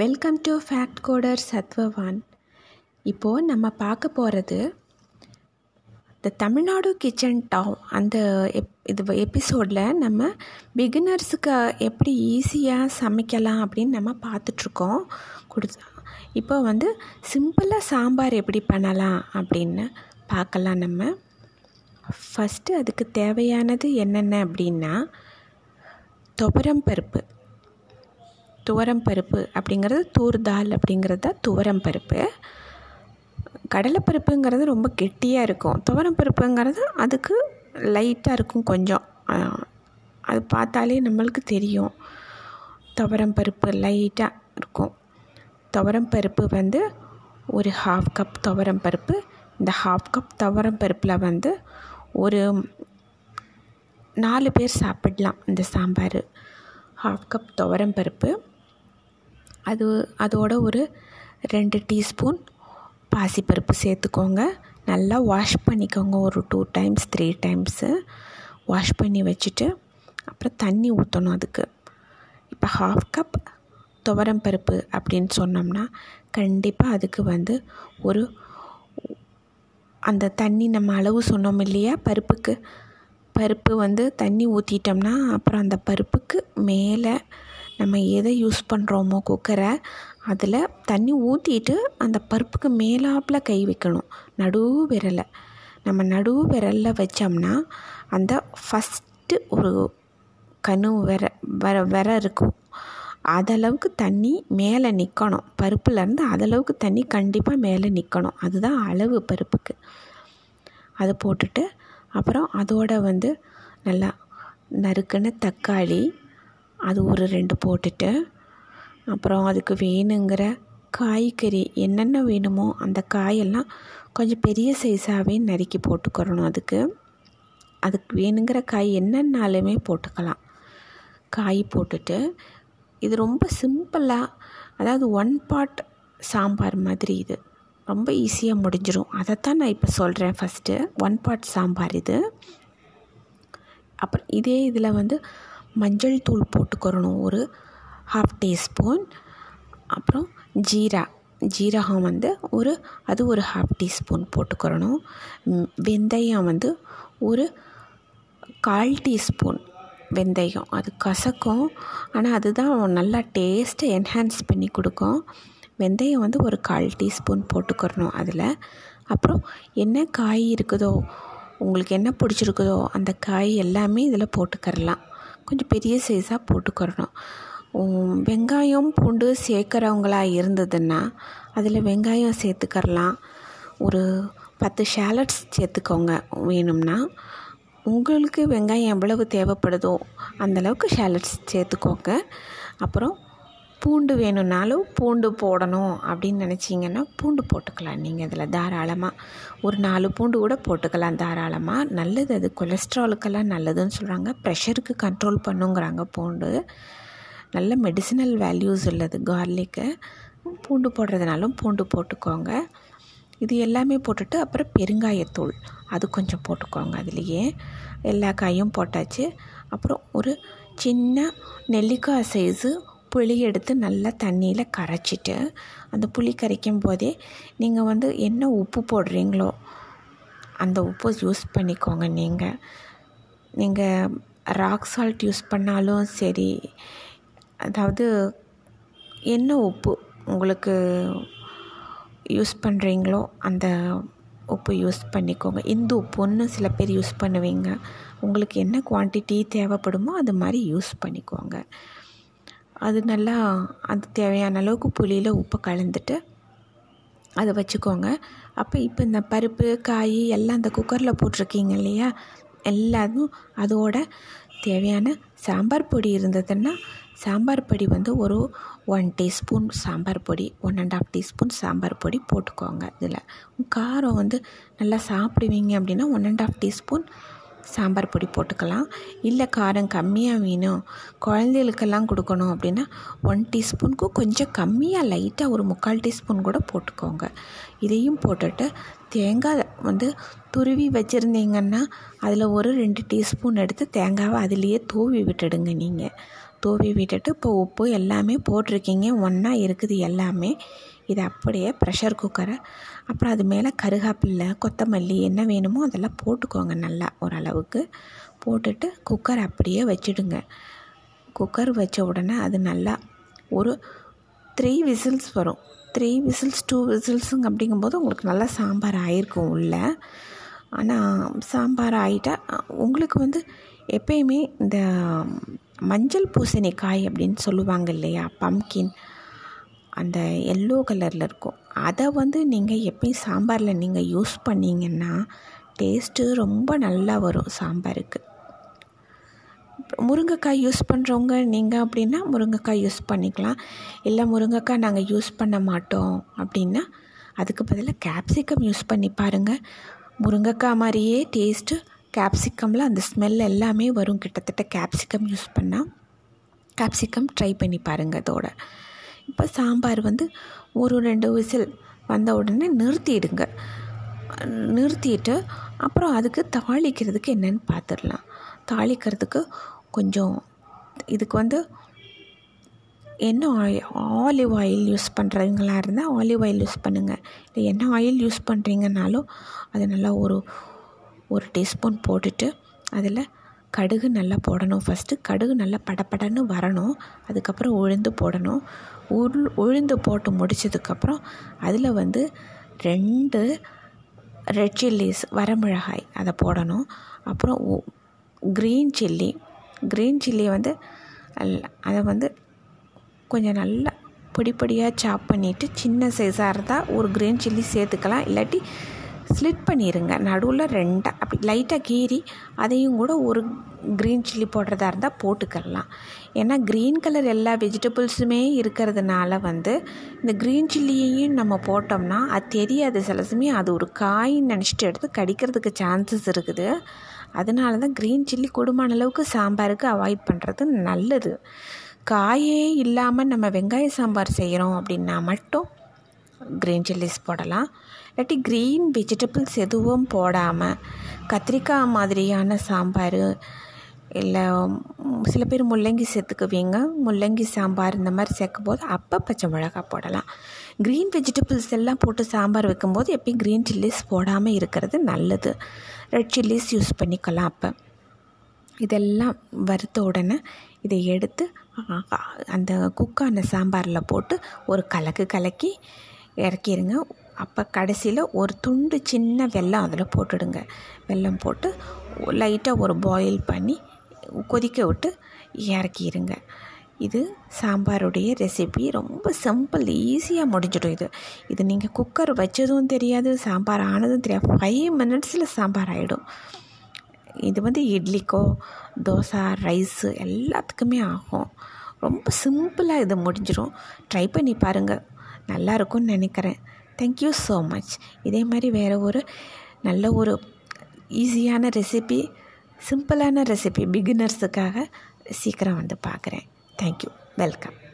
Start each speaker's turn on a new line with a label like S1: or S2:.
S1: Welcome to fact coder சத்வவான் இப்போது நம்ம பார்க்க போகிறது இந்த தமிழ்நாடு கிச்சன் டாவ் அந்த எப் இது எபிசோடில் நம்ம பிகினர்ஸுக்கு எப்படி ஈஸியாக சமைக்கலாம் அப்படின்னு நம்ம பார்த்துட்ருக்கோம். கொடுத்து இப்போ வந்து சிம்பிளாக சாம்பார் எப்படி பண்ணலாம் அப்படின்னு பார்க்கலாம் நம்ம. ஃபஸ்ட்டு அதுக்கு தேவையானது என்னென்ன அப்படின்னா துவரம் பருப்பு. துவரம் பருப்பு அப்படிங்கிறது தூர் தால் அப்படிங்கிறது தான் துவரம் பருப்பு. கடலைப்பருப்புங்கிறது ரொம்ப கெட்டியாக இருக்கும். துவரம் பருப்புங்கிறது அதுக்கு லைட்டாக இருக்கும் கொஞ்சம். அது பார்த்தாலே நம்மளுக்கு தெரியும். துவரம் பருப்பு லைட்டாக இருக்கும். துவரம் பருப்பு வந்து ஒரு ஹாஃப் கப் துவரம் பருப்பு. இந்த ஹாஃப் கப் துவரம் பருப்பில் வந்து ஒரு நாலு பேர் சாப்பிடலாம் இந்த சாம்பார். ஹாஃப் கப் துவரம் பருப்பு. அது அதோட ஒரு ரெண்டு டீஸ்பூன் பாசிப்பருப்பு சேர்த்துக்கோங்க. நல்லா வாஷ் பண்ணிக்கோங்க. ஒரு two times three times wash பண்ணி வச்சுட்டு அப்புறம் தண்ணி ஊற்றணும் அதுக்கு. இப்போ ஹாஃப் கப் துவரம் பருப்பு அப்படின்னு சொன்னோம்னா கண்டிப்பாக அதுக்கு வந்து ஒரு அந்த தண்ணி நம்ம அளவு சொன்னோம் இல்லையா? பருப்புக்கு பருப்பு வந்து தண்ணி ஊற்றிட்டோம்னா அப்புறம் அந்த பருப்புக்கு மேலே நம்ம எதை யூஸ் பண்ணுறோமோ குக்கரை அதில் தண்ணி ஊற்றிட்டு அந்த பருப்புக்கு மேலாப்பில் கை வைக்கணும். நடு விரலை நம்ம நடு விரலில் வச்சோம்னா அந்த ஃபஸ்ட்டு ஒரு கணு விர வர விர இருக்கும். அதளவுக்கு தண்ணி மேலே நிற்கணும் பருப்புலேருந்து அதளவுக்கு தண்ணி கண்டிப்பாக மேலே நிற்கணும் அதுதான் அளவு பருப்புக்கு. அது போட்டுட்டு அப்புறம் அதோட வந்து நல்லா நறுக்குன்னு தக்காளி அது ஒரு ரெண்டு போட்டுட்டு அப்புறம் அதுக்கு வேணுங்கிற காய்கறி என்னென்ன வேணுமோ அந்த காயெல்லாம் கொஞ்சம் பெரிய சைஸாகவே நறுக்கி போட்டுக்கிறணும் அதுக்கு. அதுக்கு வேணுங்கிற காய் என்னென்னாலுமே போட்டுக்கலாம். காய் போட்டுட்டு இது ரொம்ப சிம்பிளாக அதாவது ஒன் பாட் சாம்பார் மாதிரி இது. ரொம்ப ஈஸியாக முடிஞ்சிடும் அதைத்தான் நான் இப்போ சொல்கிறேன் ஃபஸ்ட்டு ஒன் பாட் சாம்பார் இது. அப்புறம் இதே இதில் வந்து மஞ்சள் தூள் போட்டுக்கிறணும். ஒரு ஹாஃப் டீஸ்பூன் அப்புறம் ஜீரா ஜீரகம் வந்து ஒரு அது ஒரு ஹாஃப் டீஸ்பூன் போட்டுக்கிறணும். வெந்தயம் வந்து ஒரு கால் டீஸ்பூன் வெந்தயம். அது கசக்கும். ஆனால் அதுதான் நல்லா டேஸ்ட்டை என்ஹான்ஸ் பண்ணி கொடுக்கும். வெந்தயம் வந்து ஒரு கால் டீஸ்பூன் போட்டுக்கிறணும் அதில். அப்புறம் என்ன காய் இருக்குதோ உங்களுக்கு என்ன பிடிச்சிருக்குதோ அந்த காய் எல்லாமே இதில் போட்டுக்கரலாம் கொஞ்சம் பெரிய சைஸாக போட்டுக்கிறணும். வெங்காயம் பூண்டு சேர்க்குறவங்களா இருந்ததுன்னா அதில் வெங்காயம் சேர்த்துக்கரலாம் ஒரு பத்து ஷேலட்ஸ் சேர்த்துக்கோங்க. வேணும்னா உங்களுக்கு வெங்காயம் எவ்வளவு தேவைப்படுதோ அந்தளவுக்கு ஷேலட்ஸ் சேர்த்துக்கோங்க. அப்புறம் பூண்டு வேணும்னாலும் பூண்டு போடணும் அப்படின்னு நினச்சிங்கன்னா பூண்டு போட்டுக்கலாம். நீங்கள் இதில் தாராளமாக ஒரு நாலு பூண்டு கூட போட்டுக்கலாம் தாராளமாக நல்லது அது கொலஸ்ட்ராலுக்கெல்லாம் நல்லதுன்னு சொல்கிறாங்க ப்ரெஷருக்கு கண்ட்ரோல் பண்ணுங்கிறாங்க பூண்டு. நல்ல மெடிசினல் வேல்யூஸ் உள்ளது கார்லிக்கு பூண்டு போடுறதுனாலும் பூண்டு போட்டுக்கோங்க. இது எல்லாமே போட்டுட்டு அப்புறம் பெருங்காயத்தூள் அது கொஞ்சம் போட்டுக்கோங்க அதுலேயே. எல்லா காயும் போட்டாச்சு. அப்புறம் ஒரு சின்ன நெல்லிக்காய் சைஸு புளி எடுத்து நல்லா தண்ணியில் கரைச்சிட்டு அந்த புளி கரைக்கும் போதே நீங்கள் வந்து என்ன உப்பு போடுறீங்களோ அந்த உப்பு யூஸ் பண்ணிக்கோங்க நீங்கள் நீங்கள் ராக் சால்ட் யூஸ் பண்ணாலும் சரி அதாவது என்ன உப்பு உங்களுக்கு யூஸ் பண்ணுறீங்களோ அந்த உப்பு யூஸ் பண்ணிக்கோங்க. இந்து உப்புன்னு சில பேர் யூஸ் பண்ணுவீங்க. உங்களுக்கு என்ன குவான்டிட்டி தேவைப்படுமோ அது மாதிரி யூஸ் பண்ணிக்கோங்க. அது நல்லா அது தேவையான அளவுக்கு புளியில் உப்பு கலந்துட்டு அதை வச்சுக்கோங்க. அப்போ இப்போ இந்த பருப்பு காய் எல்லாம் அந்த குக்கரில் போட்டிருக்கீங்க இல்லையா? எல்லாத்தையும் அதோட தேவையான சாம்பார் பொடி இருந்ததுன்னா சாம்பார் பொடி வந்து ஒரு ஒன் டீஸ்பூன் சாம்பார் பொடி one and half teaspoon sambar பொடி போட்டுக்கோங்க இதில். காரம் வந்து நல்லா சாப்பிடுவீங்க அப்படின்னா one and half teaspoon sambar பொடி போட்டுக்கலாம். இல்லை காரம் கம்மியாக வேணும். குழந்தைகளுக்கெல்லாம் கொடுக்கணும் அப்படின்னா ஒன் டீஸ்பூனுக்கு கொஞ்சம் கம்மியாக லைட்டாக ஒரு முக்கால் டீஸ்பூன் கூட போட்டுக்கோங்க. இதையும் போட்டுட்டு தேங்காய் வந்து துருவி வச்சுருந்தீங்கன்னா அதில் ஒரு ரெண்டு டீஸ்பூன் எடுத்து தேங்காவை அதிலேயே தூவி விட்டுடுங்க நீங்கள் தூவி விட்டுட்டு இப்போ உப்பு எல்லாமே போட்டிருக்கீங்க. ஒன்றா இருக்குது எல்லாமே. இதை அப்படியே ப்ரெஷர் குக்கரை அப்புறம் அது மேலே கருகாப்பில்லை கொத்தமல்லி என்ன வேணுமோ அதெல்லாம் போட்டுக்கோங்க நல்லா ஓரளவுக்கு. போட்டுட்டு குக்கர் அப்படியே வச்சிடுங்க. குக்கர் வச்ச உடனே அது நல்லா ஒரு த்ரீ விசில்ஸ் வரும். த்ரீ விசில்ஸ் டூ விசில்ஸுங்க அப்படிங்கும்போது உங்களுக்கு நல்லா சாம்பார் ஆயிருக்கும் உள்ள. ஆனால் சாம்பார் ஆகிட்டா உங்களுக்கு வந்து எப்பயுமே இந்த மஞ்சள் பூசணிக்காய் அப்படின்னு சொல்லுவாங்க இல்லையா பம்கின் அந்த எல்லோ கலரில் இருக்கும். அதை வந்து நீங்கள் எப்பயும் சாம்பாரில் நீங்கள் யூஸ் பண்ணிங்கன்னா டேஸ்ட்டு ரொம்ப நல்லா வரும் சாம்பாருக்கு. முருங்கைக்காய் யூஸ் பண்ணுறவங்க நீங்கள் அப்படின்னா முருங்கைக்காய் யூஸ் பண்ணிக்கலாம். இல்லை முருங்கைக்காய் நாங்கள் யூஸ் பண்ண மாட்டோம் அப்படின்னா அதுக்கு பதிலாக கேப்சிகம் யூஸ் பண்ணி பாருங்கள் முருங்கைக்காய் மாதிரியே டேஸ்ட்டு கேப்சிகமில் அந்த ஸ்மெல் எல்லாமே வரும். கிட்டத்தட்ட கேப்சிகம் யூஸ் பண்ணால் கேப்சிகம் ட்ரை பண்ணி பாருங்கள் அதோட. இப்போ சாம்பார் வந்து ஒரு ரெண்டு விசில் வந்த உடனே நிறுத்திடுங்க. நிறுத்திட்டு அப்புறம் அதுக்கு தாளிக்கிறதுக்கு என்னென்னு பார்த்துடலாம் தாளிக்கிறதுக்கு கொஞ்சம் இதுக்கு வந்து என்ன ஆயில் ஆலிவ் ஆயில் யூஸ் பண்ணுறவங்களா இருந்தால் ஆலிவ் ஆயில் யூஸ் பண்ணுங்கள் இல்லை என்ன ஆயில் யூஸ் பண்ணுறீங்கனாலும் அது நல்லா ஒரு ஒரு டீஸ்பூன் போட்டுட்டு அதில் கடுகு நல்லா போடணும். ஃபஸ்ட்டு கடுகு நல்லா படப்படன்னு வரணும். அதுக்கப்புறம் உளுந்து போடணும். உள் உளுந்து போட்டு முடித்ததுக்கப்புறம் அதில் வந்து ரெண்டு ரெட் சில்லிஸ் வரமிளகாய் அதை போடணும். அப்புறம் க்ரீன் சில்லி க்ரீன் சில்லி வந்து அதை வந்து கொஞ்சம் நல்லா பொடி பொடியாக சாப் பண்ணிவிட்டு சின்ன சைஸாக இருந்தால் ஒரு க்ரீன் சில்லி சேர்த்துக்கலாம். இல்லாட்டி ஸ்லிட் பண்ணிடுங்க நடுவில் ரெண்டாக அப்படி லைட்டாக கீறி அதையும் கூட ஒரு க்ரீன் சில்லி போடுறதா இருந்தால் போட்டுக்கலாம். ஏன்னா க்ரீன் கலர் எல்லா வெஜிடபிள்ஸுமே இருக்கிறதுனால வந்து இந்த க்ரீன் சில்லியையும் நம்ம போட்டோம்னா அது தெரியாது சில சமயம். அது ஒரு காயின்னு நினச்சிட்டு எடுத்து கடிக்கிறதுக்கு சான்சஸ் இருக்குது. அதனால தான் க்ரீன் சில்லி கூடுமான அளவுக்கு சாம்பாருக்கு அவாய்ட் பண்ணுறது நல்லது. காயே இல்லாமல் நம்ம வெங்காய சாம்பார் செய்கிறோம் அப்படின்னா மட்டும் க்ரீன் சில்லிஸ் போடலாம். இல்லாட்டி க்ரீன் வெஜிடபிள்ஸ் எதுவும் போடாமல் கத்திரிக்காய் மாதிரியான சாம்பார் இல்லை சில பேர் முள்ளங்கி சேர்த்துக்குவீங்க. முள்ளங்கி சாம்பார் இந்த மாதிரி சேர்க்கும் போது அப்போ பச்சை மிளகா போடலாம். க்ரீன் வெஜிடபிள்ஸ் எல்லாம் போட்டு சாம்பார் வைக்கும்போது எப்பயும் க்ரீன் சில்லிஸ் போடாமல் இருக்கிறது நல்லது. ரெட் சில்லிஸ் யூஸ் பண்ணிக்கலாம் அப்போ. இதெல்லாம் வறுத்த உடனே இதை எடுத்து அந்த குக்கான சாம்பாரில் போட்டு ஒரு கலக்கு கலக்கி இறக்கிடுங்க அப்போ கடைசியில் ஒரு துண்டு சின்ன வெல்லம் அதில் போட்டுடுங்க. வெல்லம் போட்டு லைட்டாக ஒரு பாயில் பண்ணி கொதிக்க விட்டு இறக்கிடுங்க இது சாம்பாருடைய ரெசிபி ரொம்ப சிம்பிள் ஈஸியாக முடிஞ்சிடும் இது. இது நீங்கள் குக்கர் வச்சதும் தெரியாது சாம்பார் ஆனதும் தெரியாது. ஃபைவ் மினிட்ஸில் சாம்பார் ஆகிடும் இது வந்து இட்லிக்கோ தோசை ரைஸு எல்லாத்துக்குமே ஆகும். ரொம்ப சிம்பிளாக இது முடிஞ்சிடும். ட்ரை பண்ணி பாருங்கள் நல்லா இருக்கும்னு நினைக்கிறேன். தேங்க்யூ ஸோ மச் இதே மாதிரி வேறு ஒரு நல்ல ஒரு ஈஸியான ரெசிபி சிம்பிளான ரெசிபி பிகினர்ஸுக்காக சீக்கிரம் வந்து பார்க்குறேன். Thank you welcome